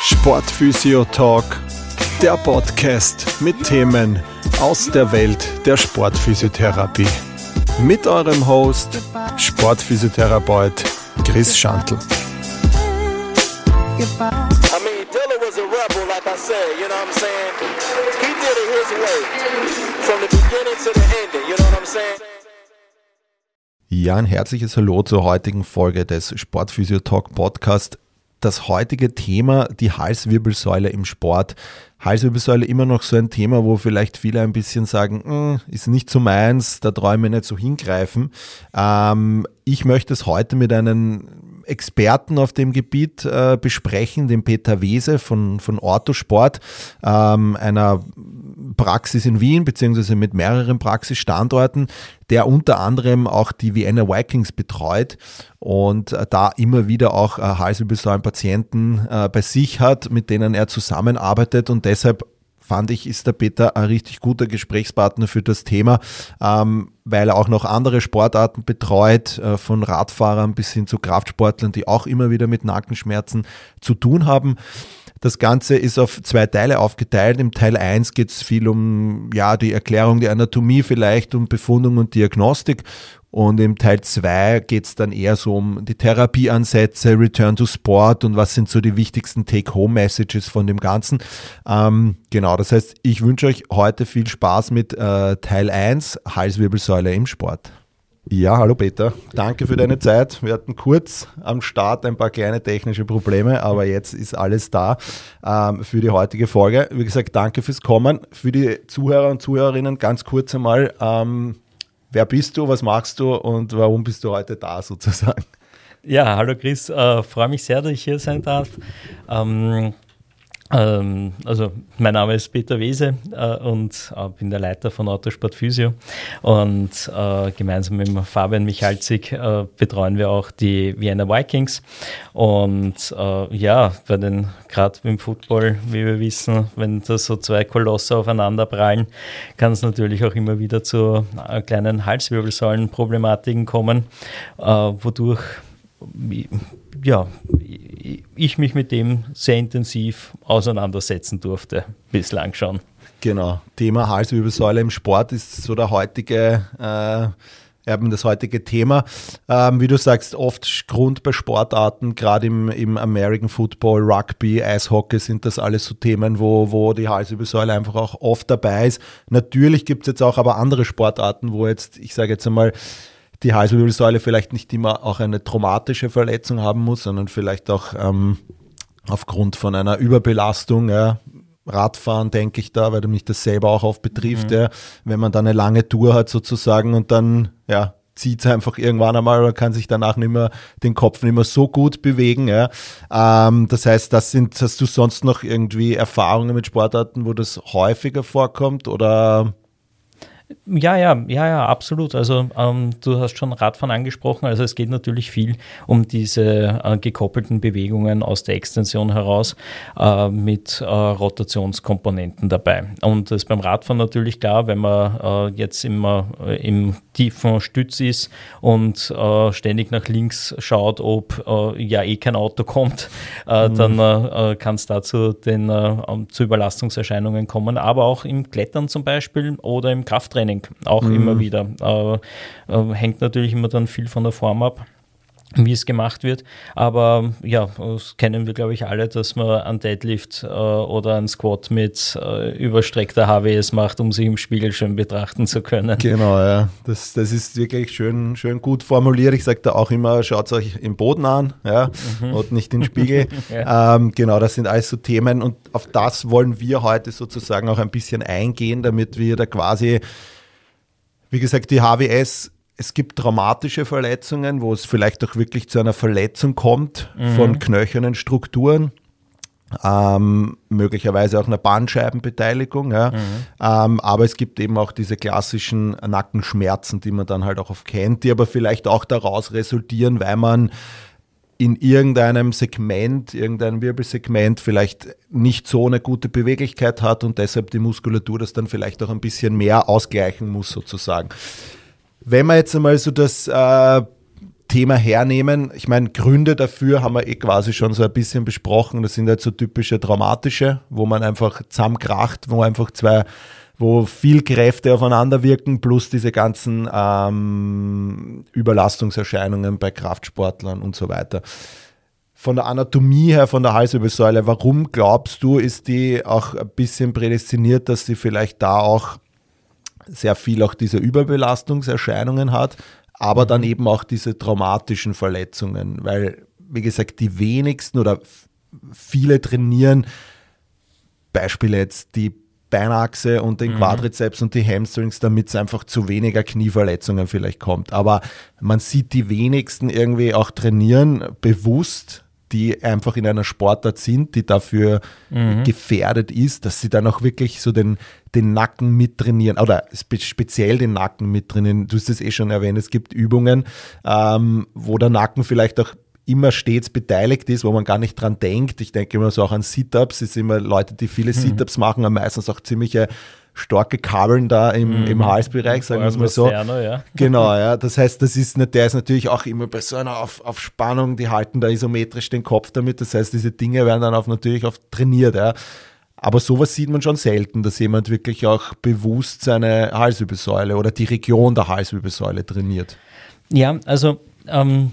Sportphysio Talk, der Podcast mit Themen aus der Welt der Sportphysiotherapie. Mit eurem Host, Sportphysiotherapeut Chris Schantl. I mean, Dilla was a rebel, like I said, you know what I'm saying? He did it his way, from the beginning to the ending, you know what I'm saying? Ja, ein herzliches Hallo zur heutigen Folge des Sportphysio Talk Podcast. Das heutige Thema, die Halswirbelsäule im Sport. Halswirbelsäule immer noch so ein Thema, wo vielleicht viele ein bisschen sagen, "Hm, ist nicht so meins, da träume ich nicht so hingreifen. Ähm, ich möchte es heute mit einem Experten auf dem Gebiet äh, besprechen, den Peter Wese von, von Orthosport, ähm, einer Praxis in Wien, beziehungsweise mit mehreren Praxisstandorten, der unter anderem auch die Vienna Vikings betreut und äh, da immer wieder auch äh, Halswirbelsäulen-Patienten äh, bei sich hat, mit denen er zusammenarbeitet und deshalb fand ich, ist der Peter ein richtig guter Gesprächspartner für das Thema, ähm, weil er auch noch andere Sportarten betreut, äh, von Radfahrern bis hin zu Kraftsportlern, die auch immer wieder mit Nackenschmerzen zu tun haben. Das Ganze ist auf zwei Teile aufgeteilt. Im Teil 1 geht es viel um ja, die Erklärung der Anatomie, vielleicht um Befundung und Diagnostik. Und im Teil 2 geht es dann eher so um die Therapieansätze, Return to Sport und was sind so die wichtigsten Take-Home-Messages von dem Ganzen. Ähm, genau, das heißt, ich wünsche euch heute viel Spaß mit äh, Teil 1, Halswirbelsäule im Sport. Ja, hallo Peter, danke für deine Zeit. Wir hatten kurz am Start ein paar kleine technische Probleme, aber jetzt ist alles da ähm, für die heutige Folge. Wie gesagt, danke fürs Kommen. Für die Zuhörer und Zuhörerinnen ganz kurz einmal, ähm, wer bist du, was machst du und warum bist du heute da sozusagen? Ja, hallo Chris, äh, freue mich sehr, dass ich hier sein darf. Ähm, also mein Name ist Peter Wese äh, und äh, bin der Leiter von Autosport Physio. Und äh, gemeinsam mit Fabian Michalzig äh, betreuen wir auch die Vienna Vikings. Und äh, ja, bei den gerade beim Football, wie wir wissen, wenn da so zwei Kolosse aufeinander prallen, kann es natürlich auch immer wieder zu äh, kleinen Halswirbelsäulenproblematiken kommen, wodurch ja, ich mich mit dem sehr intensiv auseinandersetzen durfte, bislang schon. Genau, Thema Halswirbelsäule im Sport ist so der heutige, äh, eben das heutige Thema. Ähm, wie du sagst, oft Grund bei Sportarten, gerade im, im American Football, Rugby, Eishockey sind das alles so Themen, wo, wo die Halswirbelsäule einfach auch oft dabei ist. Natürlich gibt es jetzt auch aber andere Sportarten, wo jetzt, ich sage jetzt einmal, die Halswirbelsäule vielleicht nicht immer auch eine traumatische Verletzung haben muss, sondern vielleicht auch ähm, aufgrund von einer Überbelastung, ja, Radfahren denke ich da, weil mich das selber auch oft betrifft, mhm. ja, wenn man dann eine lange Tour hat sozusagen und dann, ja, zieht es einfach irgendwann einmal oder kann sich danach nicht mehr den Kopf nicht mehr so gut bewegen. Ja. Ähm, das heißt, das sind, hast du sonst noch irgendwie Erfahrungen mit Sportarten, wo das häufiger vorkommt oder ja, ja, ja, ja, absolut. Also ähm, du hast schon Radfahren angesprochen. Also es geht natürlich viel um diese äh, gekoppelten Bewegungen aus der Extension heraus äh, mit äh, Rotationskomponenten dabei. Und das ist beim Radfahren natürlich klar, wenn man äh, jetzt immer äh, im tiefen Stütz ist und äh, ständig nach links schaut, ob ja eh kein Auto kommt, mhm. dann kann es dazu den, zu Überlastungserscheinungen kommen. Aber auch im Klettern zum Beispiel oder im Krafttraining Training auch mhm. immer wieder. Äh, äh, hängt natürlich immer dann viel von der Form ab wie es gemacht wird. Aber ja, das kennen wir, glaube ich, alle, dass man einen Deadlift äh, oder einen Squat mit äh, überstreckter HWS macht, um sich im Spiegel schön betrachten zu können. Genau, ja. Das, das ist wirklich schön, schön gut formuliert. Ich sage da auch immer, schaut euch im Boden an ja, mhm. und nicht den Spiegel. ja. ähm, genau, das sind alles so Themen und auf das wollen wir heute sozusagen auch ein bisschen eingehen, damit wir da quasi wie gesagt, die HWS, es gibt traumatische Verletzungen, wo es vielleicht auch wirklich zu einer Verletzung kommt mhm. von knöchernen Strukturen. Ähm, möglicherweise auch einer Bandscheibenbeteiligung. Ja. Mhm. Ähm, aber es gibt eben auch diese klassischen Nackenschmerzen, die man dann halt auch oft kennt, die aber vielleicht auch daraus resultieren, weil man in irgendeinem Segment, irgendeinem Wirbelsegment vielleicht nicht so eine gute Beweglichkeit hat und deshalb die Muskulatur das dann vielleicht auch ein bisschen mehr ausgleichen muss sozusagen. Wenn man jetzt einmal so das äh, Thema hernehmen. Ich meine, Gründe dafür haben wir eh quasi schon so ein bisschen besprochen. Das sind halt so typische traumatische, wo man einfach zusammenkracht, wo einfach zwei, wo viel Kräfte aufeinander wirken, plus diese ganzen ähm, Überlastungserscheinungen bei Kraftsportlern und so weiter. Von der Anatomie her, von der Halswirbelsäule, warum glaubst du, ist die auch ein bisschen prädestiniert, dass sie vielleicht da auch sehr viel auch diese Überbelastungserscheinungen hat? aber dann eben auch diese traumatischen Verletzungen, weil, wie gesagt, die wenigsten oder viele trainieren, Beispiel jetzt die Beinachse und den mhm. Quadrizeps und die Hamstrings, damit es einfach zu weniger Knieverletzungen vielleicht kommt. Aber man sieht die wenigsten irgendwie auch trainieren, bewusst die einfach in einer Sportart sind, die dafür mhm. gefährdet ist, dass sie dann auch wirklich so den, den Nacken mittrainieren oder spe speziell den Nacken mittrainieren. Du hast es eh schon erwähnt, es gibt Übungen, ähm, wo der Nacken vielleicht auch immer stets beteiligt ist, wo man gar nicht dran denkt. Ich denke immer so auch an Sit-Ups. Es sind immer Leute, die viele mhm. Sit-Ups machen, haben meistens auch ziemliche starke Kabeln da im, mm. im Halsbereich, sagen wir es mal so. Ferner, ja. Genau, ja. Das heißt, das ist, der ist natürlich auch immer bei so einer auf, auf Spannung, die halten da isometrisch den Kopf damit. Das heißt, diese Dinge werden dann auch natürlich auf trainiert, ja. Aber sowas sieht man schon selten, dass jemand wirklich auch bewusst seine Halswirbelsäule oder die Region der Halswirbelsäule trainiert. Ja, also ähm,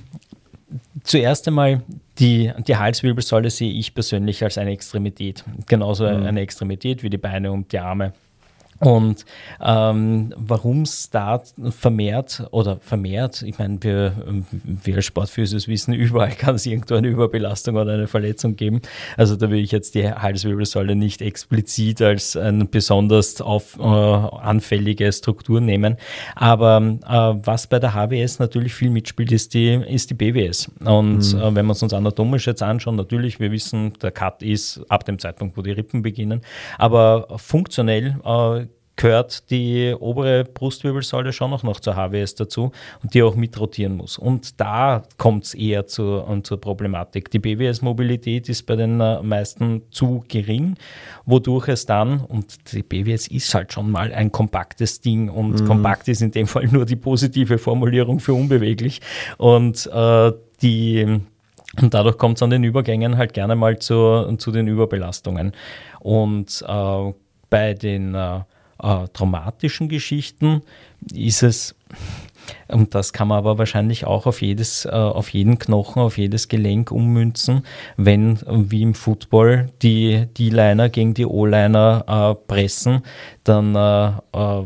zuerst einmal die, die Halswirbelsäule sehe ich persönlich als eine Extremität. Genauso mhm. eine Extremität wie die Beine und die Arme. Und ähm, warum es da vermehrt oder vermehrt, ich meine, wir, wir als Sportphysios wissen, überall kann es irgendwo eine Überbelastung oder eine Verletzung geben. Also da will ich jetzt die Halswirbelsäule nicht explizit als eine besonders auf, äh, anfällige Struktur nehmen. Aber äh, was bei der HWS natürlich viel mitspielt, ist die, ist die BWS. Und mhm. äh, wenn wir es uns anatomisch jetzt anschauen, natürlich, wir wissen, der Cut ist ab dem Zeitpunkt, wo die Rippen beginnen. Aber funktionell äh, gehört die obere Brustwirbelsäule schon auch noch zur HWS dazu und die auch mitrotieren muss. Und da kommt es eher zu, zur Problematik. Die BWS-Mobilität ist bei den äh, meisten zu gering, wodurch es dann, und die BWS ist halt schon mal ein kompaktes Ding und mhm. kompakt ist in dem Fall nur die positive Formulierung für unbeweglich. Und äh, die und dadurch kommt es an den Übergängen halt gerne mal zu, zu den Überbelastungen. Und äh, bei den äh, äh, traumatischen Geschichten ist es, und das kann man aber wahrscheinlich auch auf, jedes, äh, auf jeden Knochen, auf jedes Gelenk ummünzen, wenn wie im Football die D-Liner gegen die O-Liner äh, pressen, dann, äh, äh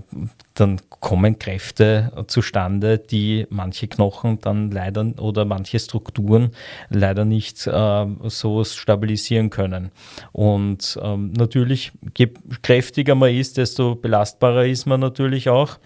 dann kommen Kräfte zustande, die manche Knochen dann leider oder manche Strukturen leider nicht äh, so stabilisieren können. Und ähm, natürlich, je kräftiger man ist, desto belastbarer ist man natürlich auch.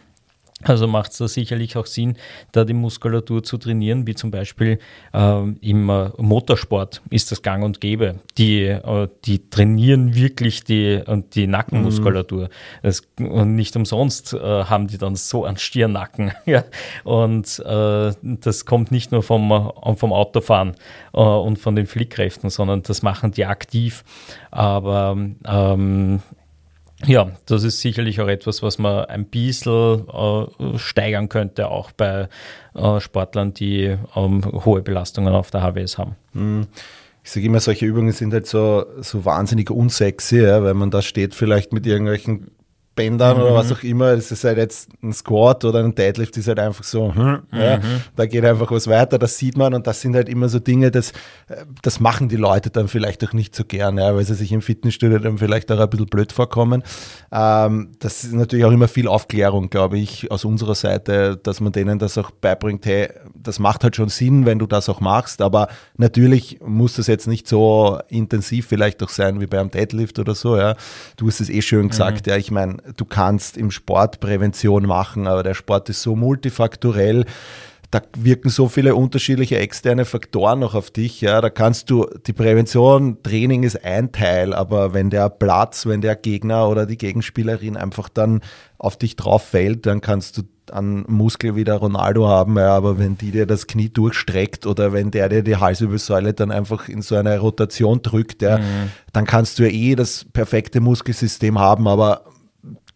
Also macht es da sicherlich auch Sinn, da die Muskulatur zu trainieren, wie zum Beispiel äh, im äh, Motorsport ist das gang und gäbe. Die, äh, die trainieren wirklich die, die Nackenmuskulatur. Mhm. Das, und nicht umsonst äh, haben die dann so einen Stirnacken. ja. Und äh, das kommt nicht nur vom, äh, vom Autofahren und von den Flickkräften, sondern das machen die aktiv. Aber ähm, ja, das ist sicherlich auch etwas, was man ein bisschen äh, steigern könnte, auch bei äh, Sportlern, die ähm, hohe Belastungen auf der HWS haben. Hm. Ich sage immer, solche Übungen sind halt so, so wahnsinnig unsexy, ja, weil man da steht vielleicht mit irgendwelchen Bändern mhm. oder was auch immer. Das ist halt jetzt ein Squat oder ein Deadlift, ist halt einfach so, hm, ja, mhm. da geht einfach was weiter, das sieht man und das sind halt immer so Dinge, das, das machen die Leute dann vielleicht auch nicht so gern, ja, weil sie sich im Fitnessstudio dann vielleicht auch ein bisschen blöd vorkommen. Ähm, das ist natürlich auch immer viel Aufklärung, glaube ich, aus unserer Seite, dass man denen das auch beibringt, hey, das macht halt schon Sinn, wenn du das auch machst, aber natürlich muss das jetzt nicht so intensiv vielleicht auch sein wie beim Deadlift oder so, ja. Du hast es eh schön gesagt, mhm. ja, ich meine, du kannst im Sport Prävention machen, aber der Sport ist so multifaktorell da wirken so viele unterschiedliche externe Faktoren noch auf dich. Ja, da kannst du die Prävention, Training ist ein Teil, aber wenn der Platz, wenn der Gegner oder die Gegenspielerin einfach dann auf dich drauf fällt, dann kannst du einen Muskel wie der Ronaldo haben, ja, aber wenn die dir das Knie durchstreckt oder wenn der dir die Halswirbelsäule dann einfach in so eine Rotation drückt, ja, mhm. dann kannst du ja eh das perfekte Muskelsystem haben, aber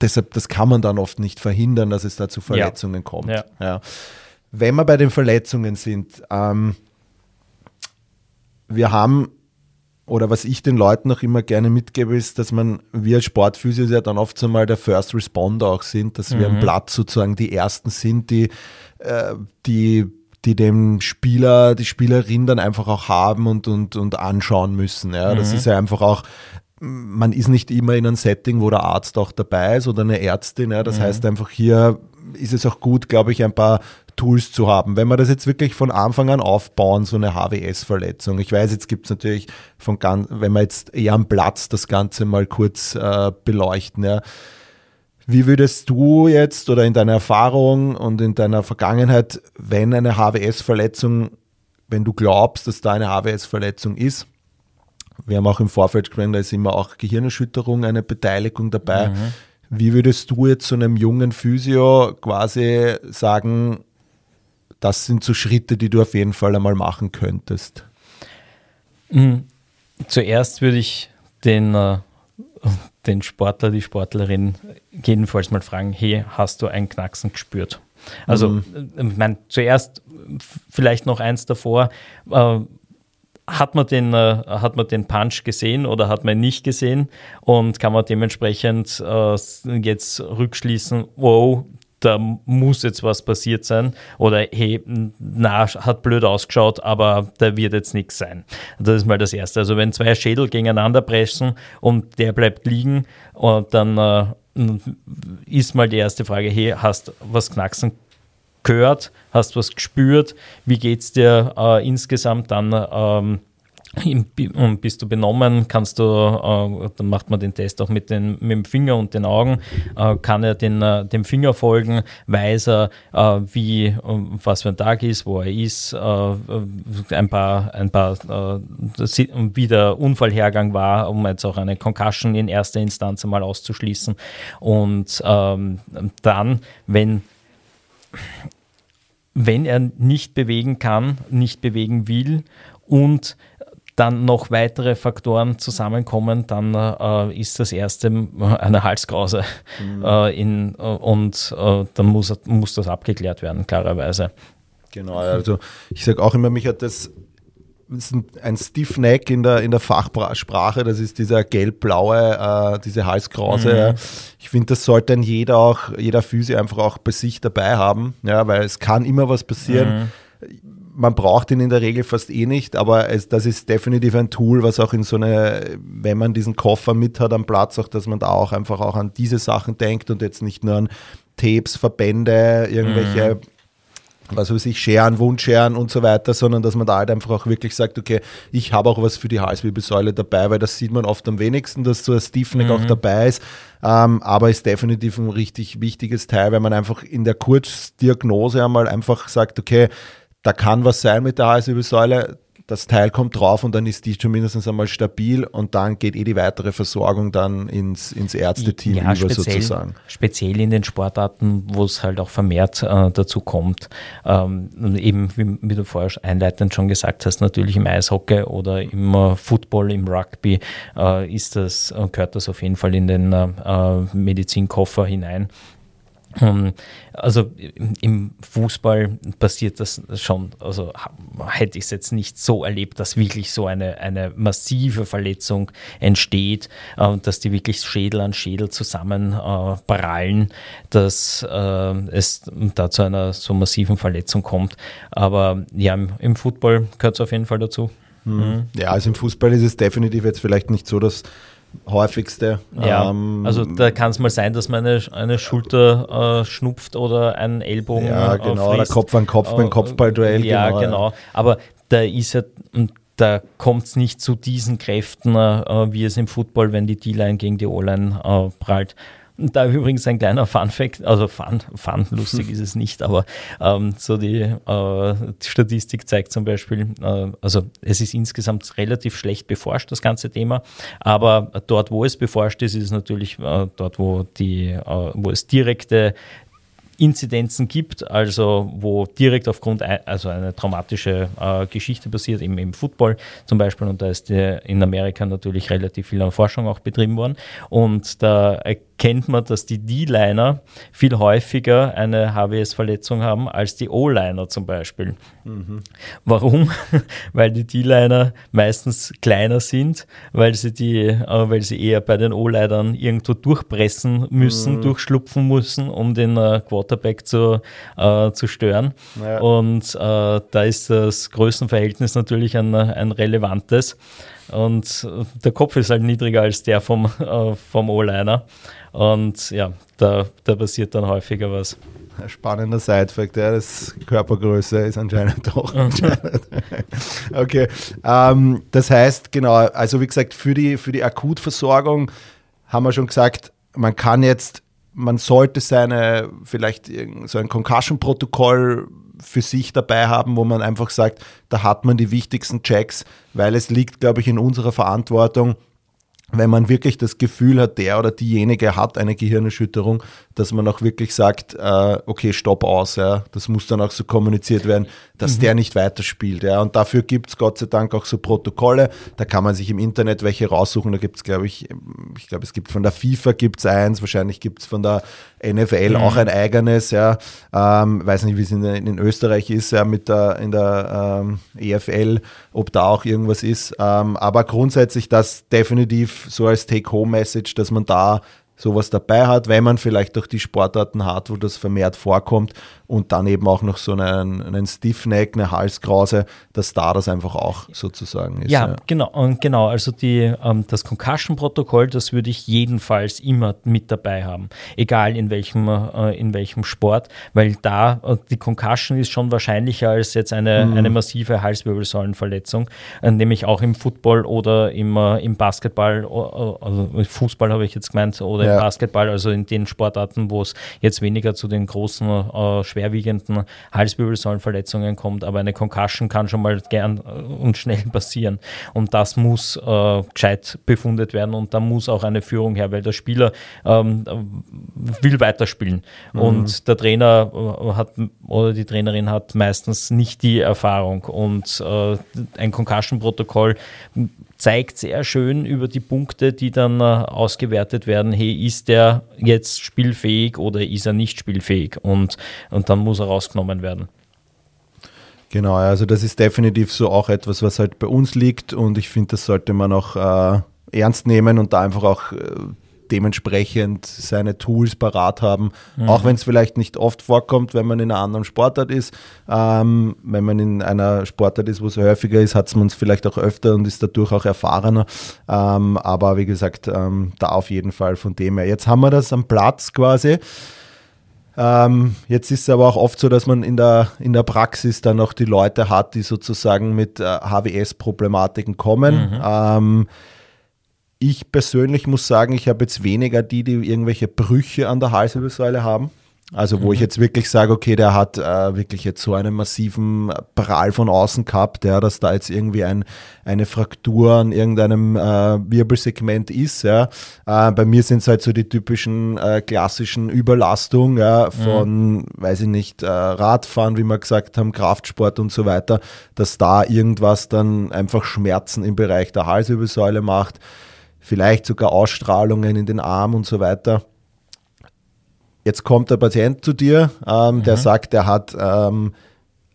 deshalb, das kann man dann oft nicht verhindern, dass es da zu Verletzungen ja. kommt. Ja. ja. wenn wir bei den Verletzungen sind, ähm, wir haben oder was ich den Leuten noch immer gerne mitgebe, ist, dass man, wir als Sportphysio ja dann oft so mal der First Responder auch sind, dass mhm. wir am Platz sozusagen die Ersten sind, die, äh, die, die dem Spieler, die Spielerin dann einfach auch haben und, und, und anschauen müssen. Ja. Das mhm. ist ja einfach auch, man ist nicht immer in einem Setting, wo der Arzt auch dabei ist oder eine Ärztin. Ja. Das mhm. heißt einfach hier ist es auch gut, glaube ich, ein paar Tools zu haben. Wenn wir das jetzt wirklich von Anfang an aufbauen, so eine HWS-Verletzung. Ich weiß, jetzt gibt es natürlich von ganz, wenn wir jetzt eher am Platz das Ganze mal kurz äh, beleuchten, ja. Wie würdest du jetzt oder in deiner Erfahrung und in deiner Vergangenheit, wenn eine HWS-Verletzung, wenn du glaubst, dass da eine HWS-Verletzung ist, wir haben auch im Vorfeld gesprochen, da ist immer auch Gehirnerschütterung eine Beteiligung dabei. Mhm. Wie würdest du jetzt zu einem jungen Physio quasi sagen, das sind so Schritte, die du auf jeden Fall einmal machen könntest? Mhm. Zuerst würde ich den, äh, den Sportler, die Sportlerin jedenfalls mal fragen, hey, hast du ein Knacksen gespürt? Also, mhm. Äh, ich meine, zuerst vielleicht noch eins davor, äh, hat man, den, äh, hat man den Punch gesehen oder hat man ihn nicht gesehen und kann man dementsprechend äh, jetzt rückschließen, wow, da muss jetzt was passiert sein oder hey, na, hat blöd ausgeschaut, aber da wird jetzt nichts sein. Das ist mal das Erste. Also wenn zwei Schädel gegeneinander pressen und der bleibt liegen, und dann äh, ist mal die erste Frage, hey, hast was knacksen gehört, hast was gespürt, wie geht es dir äh, insgesamt dann ähm, und bist du benommen, kannst du, äh, dann macht man den Test auch mit, den, mit dem Finger und den Augen, äh, kann er den, äh, dem Finger folgen, weiß er, wie, was für ein Tag ist, wo er ist, ein paar, ein paar wie der Unfallhergang war, um jetzt auch eine Concussion in erster Instanz einmal auszuschließen. Und ähm, dann, wenn wenn er nicht bewegen kann, nicht bewegen will und dann noch weitere Faktoren zusammenkommen, dann äh, ist das erste eine Halskrause mhm. äh, in, äh, und äh, dann muss, muss das abgeklärt werden, klarerweise. Genau, also ich sage auch immer, mich hat das ein Stiff Neck in der, in der Fachsprache, das ist dieser gelb-blaue, äh, diese Halskrause. Mhm. Ich finde, das sollte dann jeder auch, jeder Physio einfach auch bei sich dabei haben, ja, weil es kann immer was passieren. Mhm man braucht ihn in der Regel fast eh nicht, aber es, das ist definitiv ein Tool, was auch in so eine, wenn man diesen Koffer mit hat am Platz, auch, dass man da auch einfach auch an diese Sachen denkt und jetzt nicht nur an Tapes, Verbände, irgendwelche, mhm. Was weiß ich, Scheren, Wundscheren und so weiter, sondern dass man da halt einfach auch wirklich sagt, okay, ich habe auch was für die Halswirbelsäule dabei, weil das sieht man oft am wenigsten, dass so ein Stiefneck mhm. auch dabei ist. Ähm, aber ist definitiv ein richtig wichtiges Teil, wenn man einfach in der Kurzdiagnose einmal einfach sagt, okay, da kann was sein mit der Halswirbelsäule, das Teil kommt drauf und dann ist die zumindest einmal stabil und dann geht eh die weitere Versorgung dann ins, ins Ärzteteam ja, über speziell, sozusagen. Speziell in den Sportarten, wo es halt auch vermehrt äh, dazu kommt. Ähm, eben, wie, wie, du vorher einleitend schon gesagt hast, natürlich im Eishockey oder im äh, Football, im Rugby äh, ist das, äh, gehört das auf jeden Fall in den äh, äh, Medizinkoffer hinein. Ähm, also im Fußball passiert das schon, also hätte ich es jetzt nicht so erlebt, dass wirklich so eine, eine massive Verletzung entsteht, äh, dass die wirklich Schädel an Schädel zusammen äh, prallen, dass äh, es da zu einer so massiven Verletzung kommt. Aber ja, im, im Football gehört es auf jeden Fall dazu. Mhm. Ja, also im Fußball ist es definitiv jetzt vielleicht nicht so, dass häufigste. Ja, ähm, also da kann es mal sein, dass man eine, eine Schulter äh, schnupft oder einen Ellbogen. Ja, genau, oder Kopf an Kopf beim äh, Kopfballduell. Ja, genau, genau. Aber da ist ja, da kommt es nicht zu diesen Kräften, äh, wie es im Football, wenn die D-Line gegen die O-Line äh, prallt. Da übrigens ein kleiner Fun-Fact, also Fun, Fun, lustig ist es nicht, aber ähm, so die, äh, die, Statistik zeigt zum Beispiel, äh, also es ist insgesamt relativ schlecht beforscht, das ganze Thema, aber dort, wo es beforscht ist, ist es natürlich äh, dort, wo, die, äh, wo es direkte Inzidenzen gibt, also wo direkt aufgrund ein, also eine traumatische äh, Geschichte passiert, eben im Football zum Beispiel, und da ist in Amerika natürlich relativ viel an Forschung auch betrieben worden. Und da kennt man, dass die D-Liner viel häufiger eine HWS-Verletzung haben als die O-Liner zum Beispiel. Mhm. Warum? weil die D-Liner meistens kleiner sind, weil sie, die, äh, weil sie eher bei den O-Linern irgendwo durchpressen müssen, mhm. durchschlupfen müssen, um den äh, Quarterback zu, äh, zu stören. Ja. Und äh, da ist das Größenverhältnis natürlich ein, ein relevantes. Und der Kopf ist halt niedriger als der vom, äh, vom O-Liner. Und ja, da, da passiert dann häufiger was. Ein spannender Side-Fact, ja, das Körpergröße ist anscheinend doch. okay, ähm, das heißt, genau, also wie gesagt, für die, für die Akutversorgung haben wir schon gesagt, man kann jetzt, man sollte seine, vielleicht so ein Concussion-Protokoll für sich dabei haben, wo man einfach sagt, da hat man die wichtigsten Checks, weil es liegt, glaube ich, in unserer Verantwortung, wenn man wirklich das Gefühl hat, der oder diejenige hat eine Gehirnerschütterung, dass man auch wirklich sagt, äh, okay, stopp aus, ja. Das muss dann auch so kommuniziert werden, dass mhm. der nicht weiterspielt. Ja. Und dafür gibt es Gott sei Dank auch so Protokolle. Da kann man sich im Internet welche raussuchen. Da gibt es, glaube ich, ich glaube, es gibt von der FIFA gibt's eins, wahrscheinlich gibt es von der NFL mhm. auch ein eigenes, ja. Ähm, weiß nicht, wie es in, in, Österreich ist, ja, mit der in der ähm, EFL, ob da auch irgendwas ist. Ähm, aber grundsätzlich das definitiv so als Take-Home-Message, dass man da sowas dabei hat, wenn man vielleicht auch die Sportarten hat, wo das vermehrt vorkommt und dann eben auch noch so einen, einen Stiffneck, eine Halskrause, dass da das einfach auch sozusagen ist. Ja, ja. genau, und genau. Also die, ähm, das Concussion-Protokoll, das würde ich jedenfalls immer mit dabei haben, egal in welchem, äh, in welchem Sport, weil da äh, die Concussion ist schon wahrscheinlicher als jetzt eine, mhm. eine massive Halswirbelsäulenverletzung, äh, nämlich auch im Football oder im, äh, im Basketball, also Fußball habe ich jetzt gemeint, oder ja. Im Basketball, also in den Sportarten, wo es jetzt weniger zu den großen äh, schwerwiegenden Halswirbelsäulenverletzungen kommt, aber eine Concussion kann schon mal gern äh, und schnell passieren. Und das muss äh, gescheit befundet werden und da muss auch eine Führung her, weil der Spieler ähm, will weiterspielen. Mhm. Und der Trainer äh, hat oder die Trainerin hat meistens nicht die Erfahrung. Und äh, ein Concussion-Protokoll zeigt sehr schön über die Punkte, die dann äh, ausgewertet werden, hey, ist der jetzt spielfähig oder ist er nicht spielfähig? Und, und dann muss er rausgenommen werden. Genau, also das ist definitiv so auch etwas, was halt bei uns liegt und ich finde, das sollte man auch äh, ernst nehmen und da einfach auch äh, dementsprechend seine Tools parat haben, mhm. auch wenn es vielleicht nicht oft vorkommt, wenn man in einer anderen Sportart ist. Ähm, wenn man in einer Sportart ist, wo es häufiger ist, hat man es vielleicht auch öfter und ist dadurch auch erfahrener. Ähm, aber wie gesagt, ähm, da auf jeden Fall von dem her. Jetzt haben wir das am Platz quasi. Ähm, jetzt ist es aber auch oft so, dass man in der, in der Praxis dann auch die Leute hat, die sozusagen mit äh, HWS-Problematiken kommen. Mhm. Ähm, ich persönlich muss sagen, ich habe jetzt weniger die, die irgendwelche Brüche an der Halswirbelsäule haben. Also wo mhm. ich jetzt wirklich sage, okay, der hat äh, wirklich jetzt so einen massiven Prall von außen gehabt, ja, dass da jetzt irgendwie ein, eine Fraktur an irgendeinem äh, Wirbelsegment ist. Ja. Äh, bei mir sind es halt so die typischen äh, klassischen Überlastungen ja, von, mhm. weiß ich nicht, äh, Radfahren, wie wir gesagt haben, Kraftsport und so weiter, dass da irgendwas dann einfach Schmerzen im Bereich der Halswirbelsäule macht vielleicht sogar Ausstrahlungen in den Arm und so weiter. Jetzt kommt der Patient zu dir, ähm, mhm. der sagt, er hat ähm,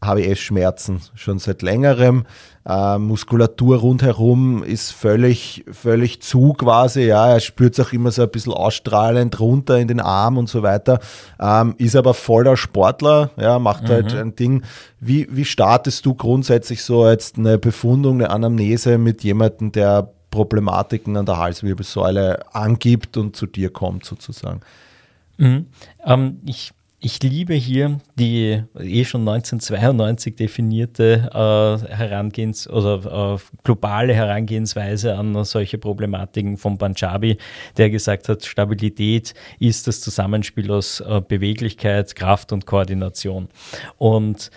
HWS-Schmerzen schon seit längerem. Äh, Muskulatur rundherum ist völlig, völlig zu quasi. Ja, er spürt es auch immer so ein bisschen ausstrahlend runter in den Arm und so weiter. Ähm, ist aber voller Sportler, ja, macht mhm. halt ein Ding. Wie, wie startest du grundsätzlich so jetzt eine Befundung, eine Anamnese mit jemandem, der Problematiken an der Halswirbelsäule angibt und zu dir kommt sozusagen. Mhm. Ähm, ich, ich liebe hier die eh schon 1992 definierte äh, Herangehens- oder äh, globale Herangehensweise an solche Problematiken von Panjabi, der gesagt hat, Stabilität ist das Zusammenspiel aus äh, Beweglichkeit, Kraft und Koordination. Und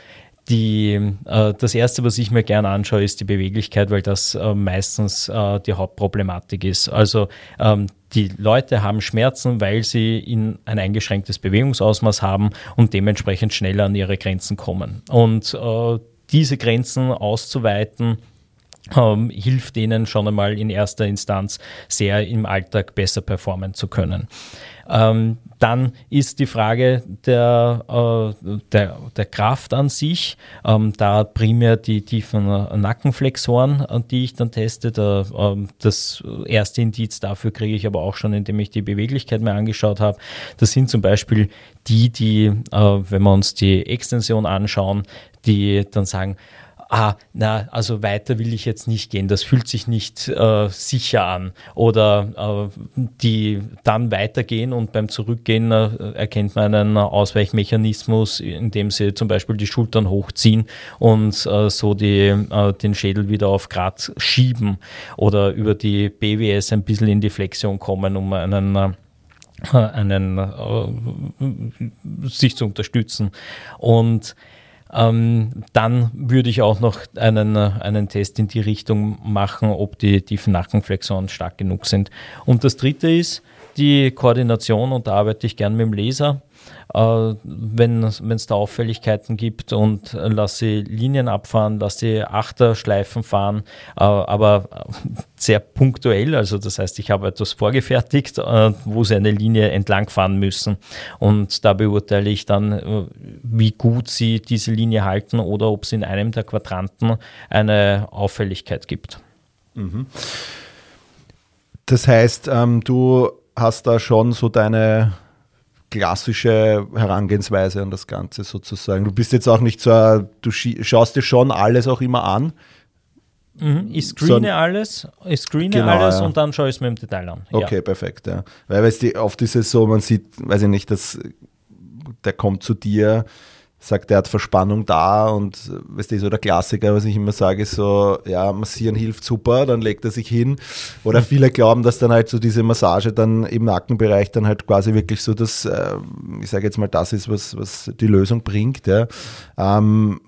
die, äh, das Erste, was ich mir gerne anschaue, ist die Beweglichkeit, weil das äh, meistens äh, die Hauptproblematik ist. Also ähm, die Leute haben Schmerzen, weil sie in ein eingeschränktes Bewegungsausmaß haben und dementsprechend schneller an ihre Grenzen kommen. Und äh, diese Grenzen auszuweiten, ähm, hilft denen schon einmal in erster Instanz sehr im Alltag besser performen zu können. Ähm, dann ist die Frage der, äh, der, der Kraft an sich, ähm, da primär die tiefen Nackenflexoren, die ich dann teste. Da, äh, das erste Indiz dafür kriege ich aber auch schon, indem ich die Beweglichkeit mir angeschaut habe. Das sind zum Beispiel die, die, äh, wenn wir uns die Extension anschauen, die dann sagen, ah, na, also weiter will ich jetzt nicht gehen, das fühlt sich nicht äh, sicher an. Oder äh, die dann weitergehen und beim Zurückgehen äh, erkennt man einen Ausweichmechanismus, indem sie zum Beispiel die Schultern hochziehen und äh, so die, äh, den Schädel wieder auf Grad schieben oder über die BWS ein bisschen in die Flexion kommen, um einen äh, einen äh, sich zu unterstützen. Und ähm, dann würde ich auch noch einen, einen Test in die Richtung machen, ob die tiefen Nackenflexoren stark genug sind. Und das dritte ist die Koordination und da arbeite ich gern mit dem Laser äh, wenn es da Auffälligkeiten gibt und äh, lass sie Linien abfahren, lass sie Achterschleifen fahren, äh, aber sehr punktuell. Also das heißt, ich habe etwas vorgefertigt, äh, wo sie eine Linie entlang fahren müssen und da beurteile ich dann, äh, wie gut sie diese Linie halten oder ob es in einem der Quadranten eine Auffälligkeit gibt. Mhm. Das heißt, ähm, du hast da schon so deine klassische Herangehensweise an das Ganze sozusagen. Du bist jetzt auch nicht so, du schaust dir schon alles auch immer an. Mhm, ich screene so, alles, ich screene genau, alles ja. und dann schaue ich es mir im Detail an. Okay, ja. perfekt, ja. Weil weißt du, oft ist es so, man sieht, weiß ich nicht, dass der kommt zu dir, sagt, er hat Verspannung da und weißt du, so der Klassiker, was ich immer sage, ist so, ja, massieren hilft super, dann legt er sich hin. Oder viele glauben, dass dann halt so diese Massage dann im Nackenbereich dann halt quasi wirklich so das, äh, ich sage jetzt mal, das ist, was, was die Lösung bringt. Ja. Ähm,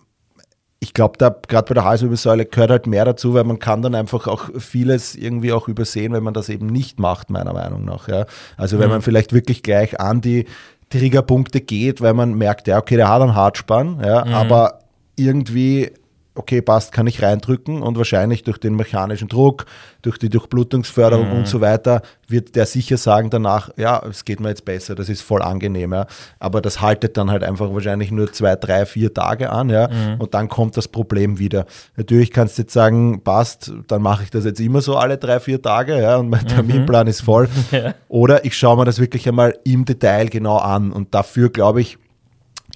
ich glaube, da gerade bei der Halswirbelsäule gehört halt mehr dazu, weil man kann dann einfach auch vieles irgendwie auch übersehen, wenn man das eben nicht macht, meiner Meinung nach. Ja. Also wenn mhm. man vielleicht wirklich gleich an die Triggerpunkte geht, weil man merkt, ja, okay, der hat einen Hartspann, ja, mhm. aber irgendwie okay, passt, kann ich reindrücken und wahrscheinlich durch den mechanischen Druck, durch die Durchblutungsförderung mhm. und so weiter, wird der sicher sagen danach, ja, es geht mir jetzt besser, das ist voll angenehm, ja. Aber das haltet dann halt einfach wahrscheinlich nur zwei, drei, vier Tage an, ja, mhm. und dann kommt das Problem wieder. Natürlich kannst du jetzt sagen, passt, dann mache ich das jetzt immer so alle drei, vier Tage, ja, und mein mhm. Terminplan ist voll. ja. Oder ich schaue mir das wirklich einmal im Detail genau an und dafür glaube ich,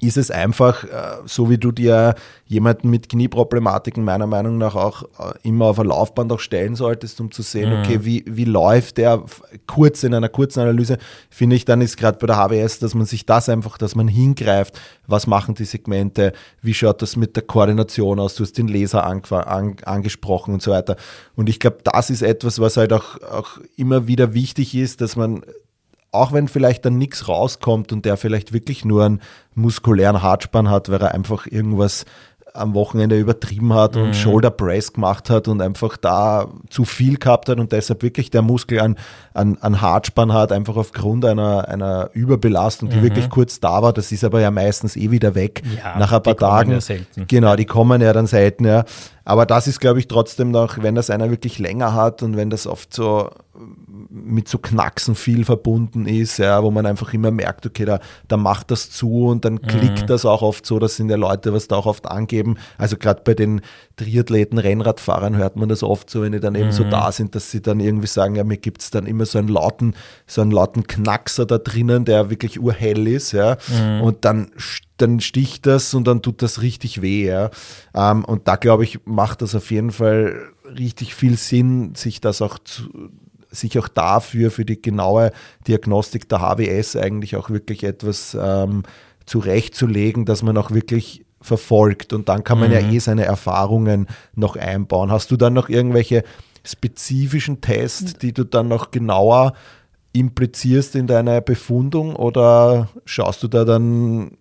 ist es einfach, äh, so wie du dir jemanden mit Knieproblematiken meiner Meinung nach auch äh, immer auf ein Laufband auch stellen solltest, um zu sehen, mhm. okay, wie, wie läuft der kurz in einer kurzen Analyse, finde ich, dann ist gerade bei der HWS, dass man sich das einfach, dass man hingreift, was machen die Segmente, wie schaut das mit der Koordination aus, du hast den Laser an, an, angesprochen und so weiter. Und ich glaube, das ist etwas, was halt auch, auch immer wieder wichtig ist, dass man auch wenn vielleicht dann nichts rauskommt und der vielleicht wirklich nur einen muskulären Hartspann hat, weil er einfach irgendwas am Wochenende übertrieben hat und mhm. Shoulder Press gemacht hat und einfach da zu viel gehabt hat und deshalb wirklich der Muskel an, an, an Hartspann hat, einfach aufgrund einer, einer Überbelastung, die mhm. wirklich kurz da war. Das ist aber ja meistens eh wieder weg ja, nach ein paar Tagen. Ja selten. Genau, die kommen ja dann selten, ja. Aber das ist, glaube ich, trotzdem noch, wenn das einer wirklich länger hat und wenn das oft so mit so Knacksen viel verbunden ist, ja, wo man einfach immer merkt, okay, da, da macht das zu und dann klickt mhm. das auch oft so, das sind ja Leute, was da auch oft angeben. Also gerade bei den Triathleten, Rennradfahrern hört man das oft so, wenn die dann eben so mhm. da sind, dass sie dann irgendwie sagen, ja, mir gibt es dann immer so einen lauten, so einen lauten Knackser da drinnen, der wirklich urhell ist, ja. Mhm. Und dann dann sticht das und dann tut das richtig weh. Ja. Ähm, und da glaube ich, macht das auf jeden Fall richtig viel Sinn, sich das auch zu, sich auch dafür, für die genaue Diagnostik der HWS eigentlich auch wirklich etwas ähm, zurechtzulegen, dass man auch wirklich verfolgt und dann kann man mhm. ja eh seine Erfahrungen noch einbauen. Hast du dann noch irgendwelche spezifischen Tests, die du dann noch genauer implizierst in deiner Befundung oder schaust du da dann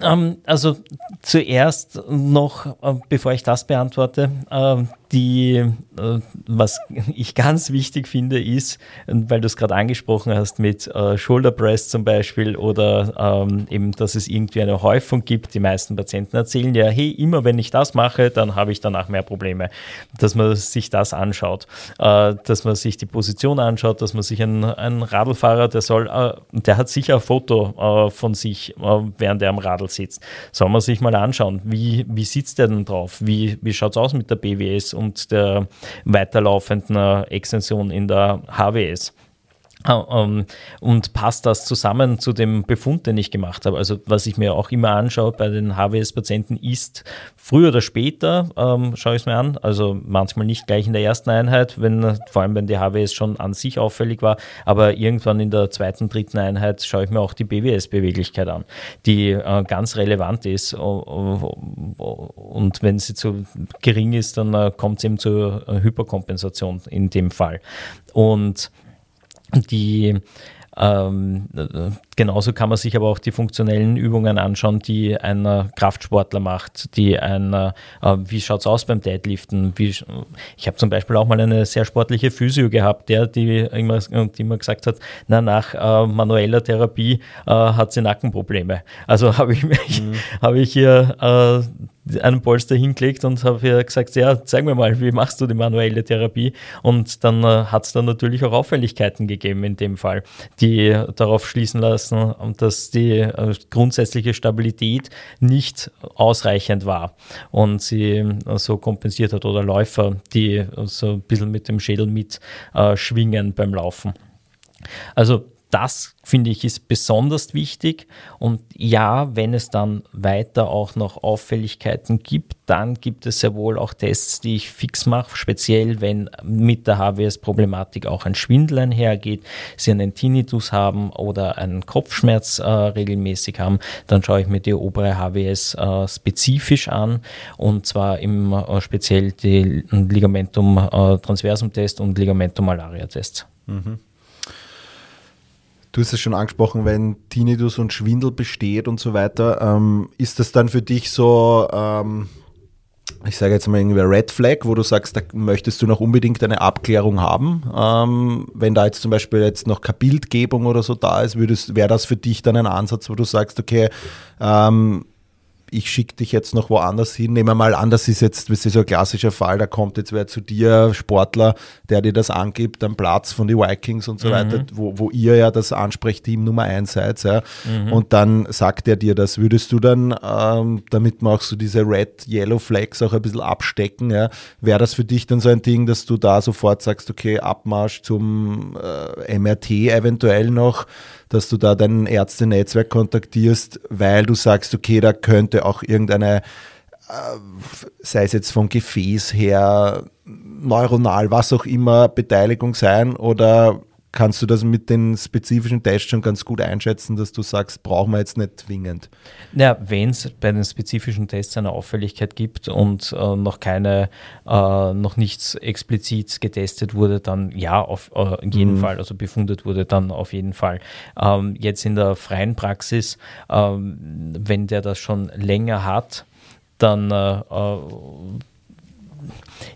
Ähm, also zuerst noch, äh, bevor ich das beantworte, äh, die, äh, was ich ganz wichtig finde, ist, weil du es gerade angesprochen hast mit äh, Shoulder Press zum Beispiel oder ähm, eben, dass es irgendwie eine Häufung gibt. Die meisten Patienten erzählen ja, hey, immer wenn ich das mache, dann habe ich danach mehr Probleme. Dass man sich das anschaut, äh, dass man sich die Position anschaut, dass man sich ein, ein Radlfahrer, der soll, äh, der hat sicher ein Foto von sich, äh, während er am Radl sitzt. Soll man sich mal anschauen, wie, wie sitzt der denn drauf? Wie, wie schaut es aus mit der BWS? und der weiterlaufenden Extension in der HWS. Ah, ähm, und passt das zusammen zu dem Befund, den ich gemacht habe? Also was ich mir auch immer anschaue bei den HWS-Patienten ist, früher oder später ähm, schaue ich es mir an, also manchmal nicht gleich in der ersten Einheit, wenn, vor allem wenn die HWS schon an sich auffällig war, aber irgendwann in der zweiten, dritten Einheit schaue ich mir auch die BWS-Beweglichkeit an, die äh, ganz relevant ist und wenn sie zu gering ist, dann äh, kommt es eben zur Hyperkompensation in dem Fall. Und die ähm, genauso kann man sich aber auch die funktionellen Übungen anschauen, die ein Kraftsportler macht, die ein, äh, wie schaut es aus beim Deadliften? Wie, ich habe zum Beispiel auch mal eine sehr sportliche Physio gehabt, der, die immer, die immer gesagt hat, na, nach äh, manueller Therapie äh, hat sie Nackenprobleme. Also habe ich, mhm. hab ich hier äh, einen Polster hingelegt und habe ihr gesagt, ja, zeig mir mal, wie machst du die manuelle Therapie? Und dann äh, hat es dann natürlich auch Auffälligkeiten gegeben in dem Fall, die darauf schließen lassen, dass die äh, grundsätzliche Stabilität nicht ausreichend war und sie äh, so kompensiert hat oder Läufer, die so ein bisschen mit dem Schädel mit äh, schwingen beim Laufen. Also das finde ich ist besonders wichtig. Und ja, wenn es dann weiter auch noch Auffälligkeiten gibt, dann gibt es ja wohl auch Tests, die ich fix mache, speziell wenn mit der HWS-Problematik auch ein Schwindel einhergeht, sie einen Tinnitus haben oder einen Kopfschmerz äh, regelmäßig haben, dann schaue ich mir die obere HWS äh, spezifisch an und zwar im äh, speziell die Ligamentum äh, transversum Test und Ligamentum malaria Test. Mhm. Du hast es schon angesprochen, wenn Tinnitus und Schwindel besteht und so weiter, ähm, ist das dann für dich so, ähm, ich sage jetzt mal irgendwie Red Flag, wo du sagst, da möchtest du noch unbedingt eine Abklärung haben. Ähm, wenn da jetzt zum Beispiel jetzt noch keine Bildgebung oder so da ist, wäre das für dich dann ein Ansatz, wo du sagst, okay, ähm, ich schicke dich jetzt noch woanders hin. Nehmen wir mal an, das ist jetzt das ist so ein klassischer Fall, da kommt jetzt wer zu dir, Sportler, der dir das angibt, am Platz von den Vikings und so mhm. weiter, wo, wo ihr ja das Ansprechteam Nummer eins seid. Ja. Mhm. Und dann sagt er dir das. Würdest du dann, ähm, damit man auch so diese Red, Yellow Flags auch ein bisschen abstecken, ja, wäre das für dich dann so ein Ding, dass du da sofort sagst, okay, Abmarsch zum äh, MRT eventuell noch, dass du da dein Ärztenetzwerk kontaktierst, weil du sagst, okay, da könnte auch irgendeine, äh, sei es jetzt vom Gefäß her, neuronal, was auch immer, Beteiligung sein oder kannst du das mit den spezifischen Tests schon ganz gut einschätzen, dass du sagst, brauchen wir jetzt nicht zwingend? Ja, wenn es bei den spezifischen Tests eine Auffälligkeit gibt und äh, noch keine, äh, noch nichts explizit getestet wurde, dann ja, auf äh, jeden mhm. Fall, also befundet wurde, dann auf jeden Fall. Ähm, jetzt in der freien Praxis, ähm, wenn der das schon länger hat, dann äh, äh,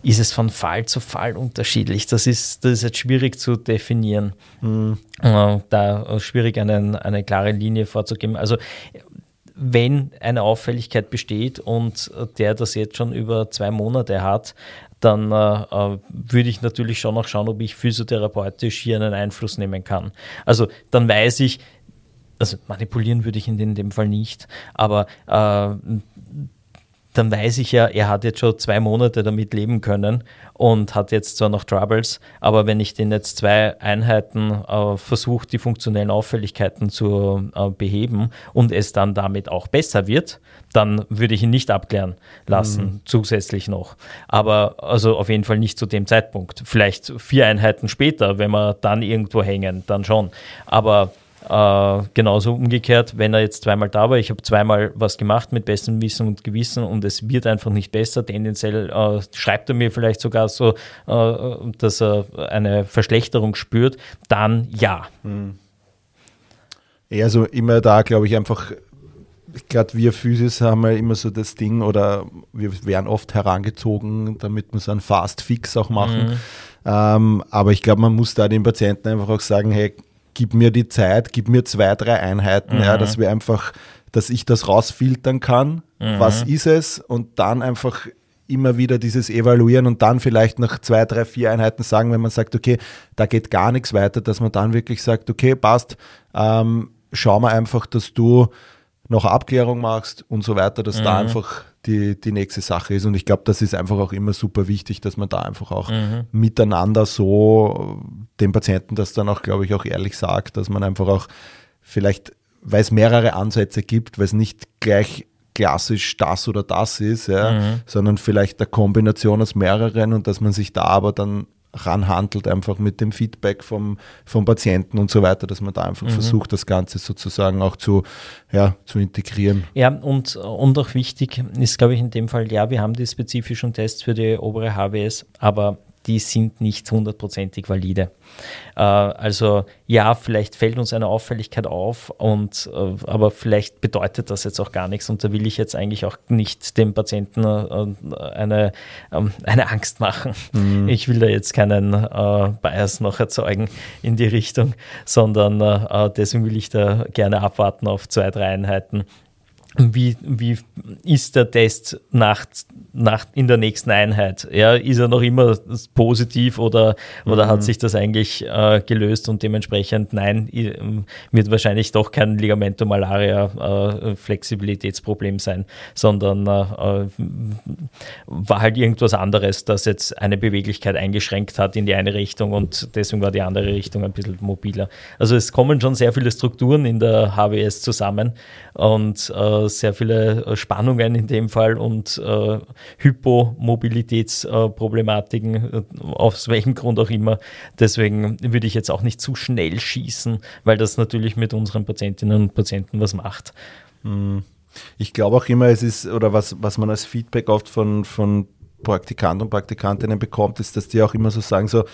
ist es von Fall zu Fall unterschiedlich. Das ist, das ist jetzt schwierig zu definieren. Mhm. Da schwierig eine, eine klare Linie vorzugeben. Also wenn eine Auffälligkeit besteht und der das jetzt schon über zwei Monate hat, dann äh, würde ich natürlich schon noch schauen, ob ich physiotherapeutisch hier einen Einfluss nehmen kann. Also dann weiß ich, also manipulieren würde ich in dem, in dem Fall nicht, aber äh, dann weiß ich ja, er hat jetzt schon zwei Monate damit leben können und hat jetzt zwar noch Troubles, aber wenn ich den jetzt zwei Einheiten äh, versuche, die funktionellen Auffälligkeiten zu äh, beheben und es dann damit auch besser wird, dann würde ich ihn nicht abklären lassen, mhm. zusätzlich noch. Aber also auf jeden Fall nicht zu dem Zeitpunkt. Vielleicht vier Einheiten später, wenn wir dann irgendwo hängen, dann schon. Aber äh, genauso umgekehrt, wenn er jetzt zweimal da war, ich habe zweimal was gemacht mit bestem Wissen und Gewissen und es wird einfach nicht besser. Tendenziell äh, schreibt er mir vielleicht sogar so, äh, dass er eine Verschlechterung spürt, dann ja. Hm. Ja, also immer da, glaube ich, einfach gerade wir Physis haben ja immer so das Ding oder wir werden oft herangezogen, damit wir so einen Fast Fix auch machen. Mhm. Ähm, aber ich glaube, man muss da den Patienten einfach auch sagen, hey, gib mir die Zeit, gib mir zwei, drei Einheiten, mhm. ja, dass wir einfach, dass ich das rausfiltern kann, mhm. was ist es und dann einfach immer wieder dieses Evaluieren und dann vielleicht nach zwei, drei, vier Einheiten sagen, wenn man sagt, okay, da geht gar nichts weiter, dass man dann wirklich sagt, okay, passt, ähm, schau mal einfach, dass du noch Abklärung machst und so weiter, dass mhm. da einfach die, die nächste Sache ist. Und ich glaube, das ist einfach auch immer super wichtig, dass man da einfach auch mhm. miteinander so dem Patienten das dann auch, glaube ich, auch ehrlich sagt, dass man einfach auch vielleicht, weil es mehrere Ansätze gibt, weil es nicht gleich klassisch das oder das ist, ja, mhm. sondern vielleicht eine Kombination aus mehreren und dass man sich da aber dann ranhandelt, einfach mit dem Feedback vom, vom Patienten und so weiter, dass man da einfach mhm. versucht, das Ganze sozusagen auch zu, ja, zu integrieren. Ja, und, und auch wichtig ist, glaube ich, in dem Fall, ja, wir haben die spezifischen Tests für die obere HWS, aber die sind nicht hundertprozentig valide. Äh, also ja, vielleicht fällt uns eine Auffälligkeit auf, und, äh, aber vielleicht bedeutet das jetzt auch gar nichts und da will ich jetzt eigentlich auch nicht dem Patienten äh, eine, ähm, eine Angst machen. Mhm. Ich will da jetzt keinen Bias noch erzeugen in die Richtung, sondern deswegen will ich da gerne abwarten auf zwei, drei Einheiten wie, wie ist der Test nach, nach, in der nächsten Einheit? Ja, ist er noch immer positiv oder, oder mhm. hat sich das eigentlich äh, gelöst und dementsprechend nein, wird wahrscheinlich doch kein Ligamento-Malaria-Flexibilitätsproblem äh, sein, sondern äh, war halt irgendwas anderes, das jetzt eine Beweglichkeit eingeschränkt hat in die eine Richtung und deswegen war die andere Richtung ein bisschen mobiler. Also es kommen schon sehr viele Strukturen in der HWS zusammen und äh, sehr viele äh, Spannungen in dem Fall und äh, Hypomobilitätsproblematiken, äh, aus welchem Grund auch immer. Deswegen würde ich jetzt auch nicht zu schnell schießen, weil das natürlich mit unseren Patientinnen und Patienten was macht. Hm. Ich glaube auch immer, es ist, oder was, was man als Feedback oft von, von Praktikanten und Praktikantinnen bekommt, ist, dass die auch immer so sagen, so,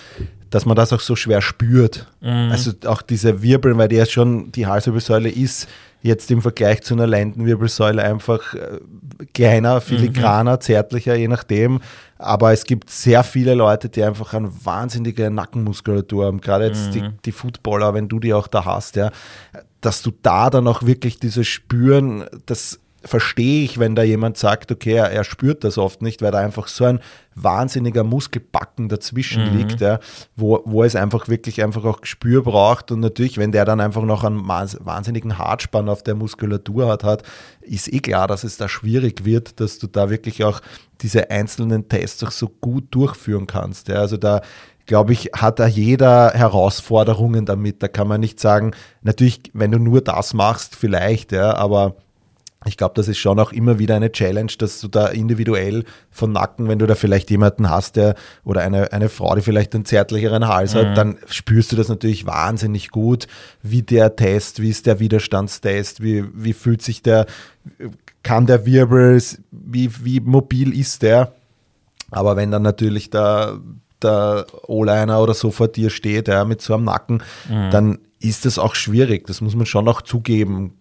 dass man das auch so schwer spürt. Mhm. Also auch diese Wirbel, weil die ja schon, die Halswirbelsäule ist jetzt im Vergleich zu einer Lendenwirbelsäule einfach äh, kleiner, filigraner, mhm. zärtlicher, je nachdem. Aber es gibt sehr viele Leute, die einfach eine wahnsinnige Nackenmuskulatur haben. Gerade jetzt mhm. die, die Footballer, wenn du die auch da hast, ja, dass du da dann auch wirklich dieses Spüren, das verstehe ich, wenn da jemand sagt, okay, er, er, spürt das oft nicht, weil da einfach so ein wahnsinniger Muskelbacken dazwischen mhm. liegt, ja, wo, wo es einfach wirklich einfach auch Gespür braucht. Und natürlich, wenn der dann einfach noch einen wahnsinnigen Hartspann auf der Muskulatur hat, hat, ist eh klar, dass es da schwierig wird, dass du da wirklich auch diese einzelnen Tests auch so gut durchführen kannst. Ja. Also da glaube ich, hat da jeder Herausforderungen damit. Da kann man nicht sagen, natürlich, wenn du nur das machst, vielleicht, ja, aber ich glaube, das ist schon auch immer wieder eine Challenge, dass du da individuell von Nacken, wenn du da vielleicht jemanden hast, der oder eine, eine Frau, die vielleicht einen zärtlicheren Hals mhm. hat, dann spürst du das natürlich wahnsinnig gut, wie der Test, wie ist der Widerstandstest, wie, wie fühlt sich der, kann der Wirbel, wie, wie mobil ist der. Aber wenn dann natürlich der, der O-Liner oder so vor dir steht, ja, mit so einem Nacken, mhm. dann ist das auch schwierig. Das muss man schon auch zugeben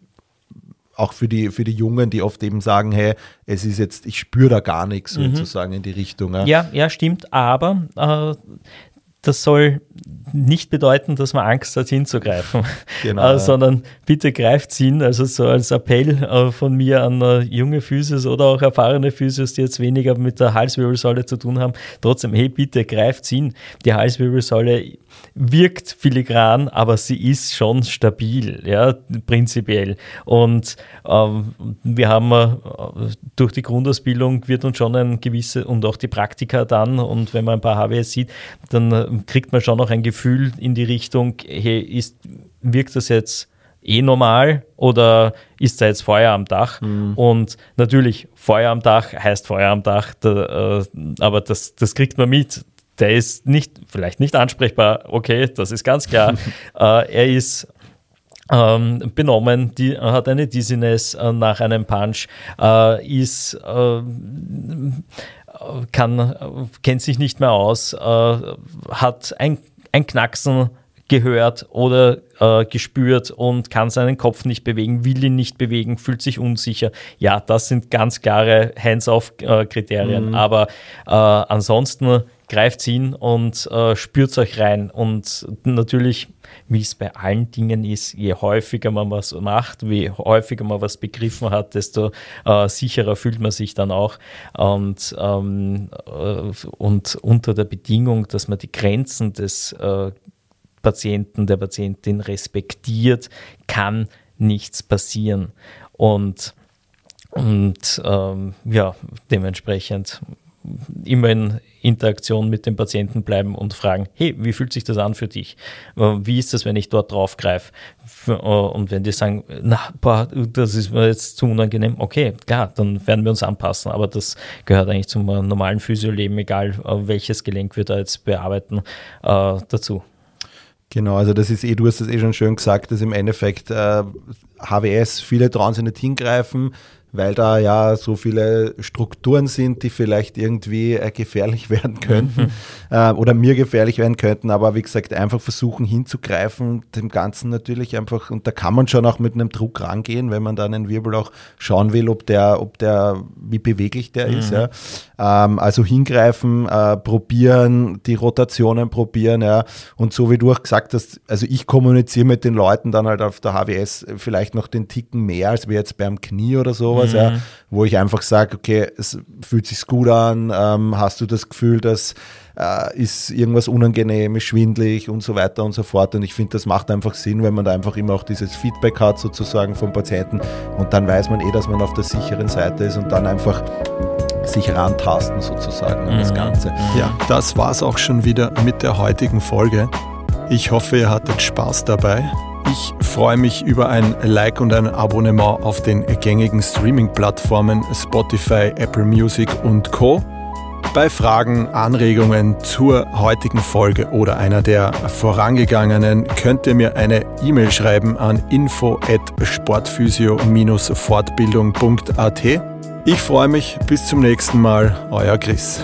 auch für die, für die Jungen, die oft eben sagen, hey, es ist jetzt, ich spüre da gar nichts mhm. sozusagen in die Richtung. Ja, ja, ja stimmt, aber äh, das soll nicht bedeuten, dass man Angst hat, hinzugreifen, genau, äh, sondern bitte greift hin. Also so als Appell äh, von mir an äh, junge Physios oder auch erfahrene Physios, die jetzt weniger mit der Halswirbelsäule zu tun haben. Trotzdem, hey, bitte greift hin. Die Halswirbelsäule wirkt filigran, aber sie ist schon stabil, ja, prinzipiell. Und ähm, wir haben äh, durch die Grundausbildung wird uns schon ein gewisse und auch die Praktika dann und wenn man ein paar HWS sieht, dann kriegt man schon noch ein Gefühl in die Richtung, hey, ist, wirkt das jetzt eh normal oder ist da jetzt Feuer am Dach? Mhm. Und natürlich, Feuer am Dach heißt Feuer am Dach, da, äh, aber das, das kriegt man mit der ist nicht, vielleicht nicht ansprechbar, okay, das ist ganz klar. äh, er ist ähm, benommen, die, hat eine Dizziness äh, nach einem Punch, äh, ist, äh, kann, kennt sich nicht mehr aus, äh, hat ein, ein Knacksen gehört oder äh, gespürt und kann seinen Kopf nicht bewegen, will ihn nicht bewegen, fühlt sich unsicher. Ja, das sind ganz klare Hands-off-Kriterien. Mhm. Aber äh, ansonsten greift hin und äh, spürt euch rein. Und natürlich, wie es bei allen Dingen ist, je häufiger man was macht, wie häufiger man was begriffen hat, desto äh, sicherer fühlt man sich dann auch. Und, ähm, äh, und unter der Bedingung, dass man die Grenzen des äh, Patienten, der Patientin respektiert, kann nichts passieren. Und, und ähm, ja, dementsprechend immer in Interaktion mit dem Patienten bleiben und fragen, hey, wie fühlt sich das an für dich? Äh, wie ist das, wenn ich dort draufgreife? Äh, und wenn die sagen, na, boah, das ist mir jetzt zu unangenehm, okay, klar, dann werden wir uns anpassen. Aber das gehört eigentlich zum normalen Physioleben, egal äh, welches Gelenk wir da jetzt bearbeiten, dazu. Genau, also das ist eh, du hast es eh schon schön gesagt, dass im Endeffekt äh, HWS, viele trauen sich nicht hingreifen, weil da ja so viele Strukturen sind, die vielleicht irgendwie äh, gefährlich werden könnten mhm. äh, oder mir gefährlich werden könnten. Aber wie gesagt, einfach versuchen hinzugreifen, dem Ganzen natürlich einfach, und da kann man schon auch mit einem Druck rangehen, wenn man da einen Wirbel auch schauen will, ob der, ob der, wie beweglich der mhm. ist. Ja. Ähm, also hingreifen, äh, probieren, die Rotationen probieren, ja. Und so wie du auch gesagt hast, also ich kommuniziere mit den Leuten dann halt auf der HWS vielleicht noch den Ticken mehr als wir jetzt beim Knie oder sowas sowas, mhm. ja, wo ich einfach sage, okay, es fühlt sich gut an, ähm, hast du das Gefühl, dass äh, ist irgendwas unangenehm, ist schwindlig und so weiter und so fort. Und ich finde, das macht einfach Sinn, wenn man da einfach immer auch dieses Feedback hat, sozusagen vom Patienten. Und dann weiß man eh, dass man auf der sicheren Seite ist und dann einfach sich rantasten sozusagen an das mhm. Ganze. Ja, das war's auch schon wieder mit der heutigen Folge. Ich hoffe, ihr hattet Spaß dabei. Ich freue mich über ein Like und ein Abonnement auf den gängigen Streaming-Plattformen Spotify, Apple Music und Co. Bei Fragen, Anregungen zur heutigen Folge oder einer der vorangegangenen könnt ihr mir eine E-Mail schreiben an info@sportphysio-fortbildung.at. Ich freue mich, bis zum nächsten Mal, euer Chris.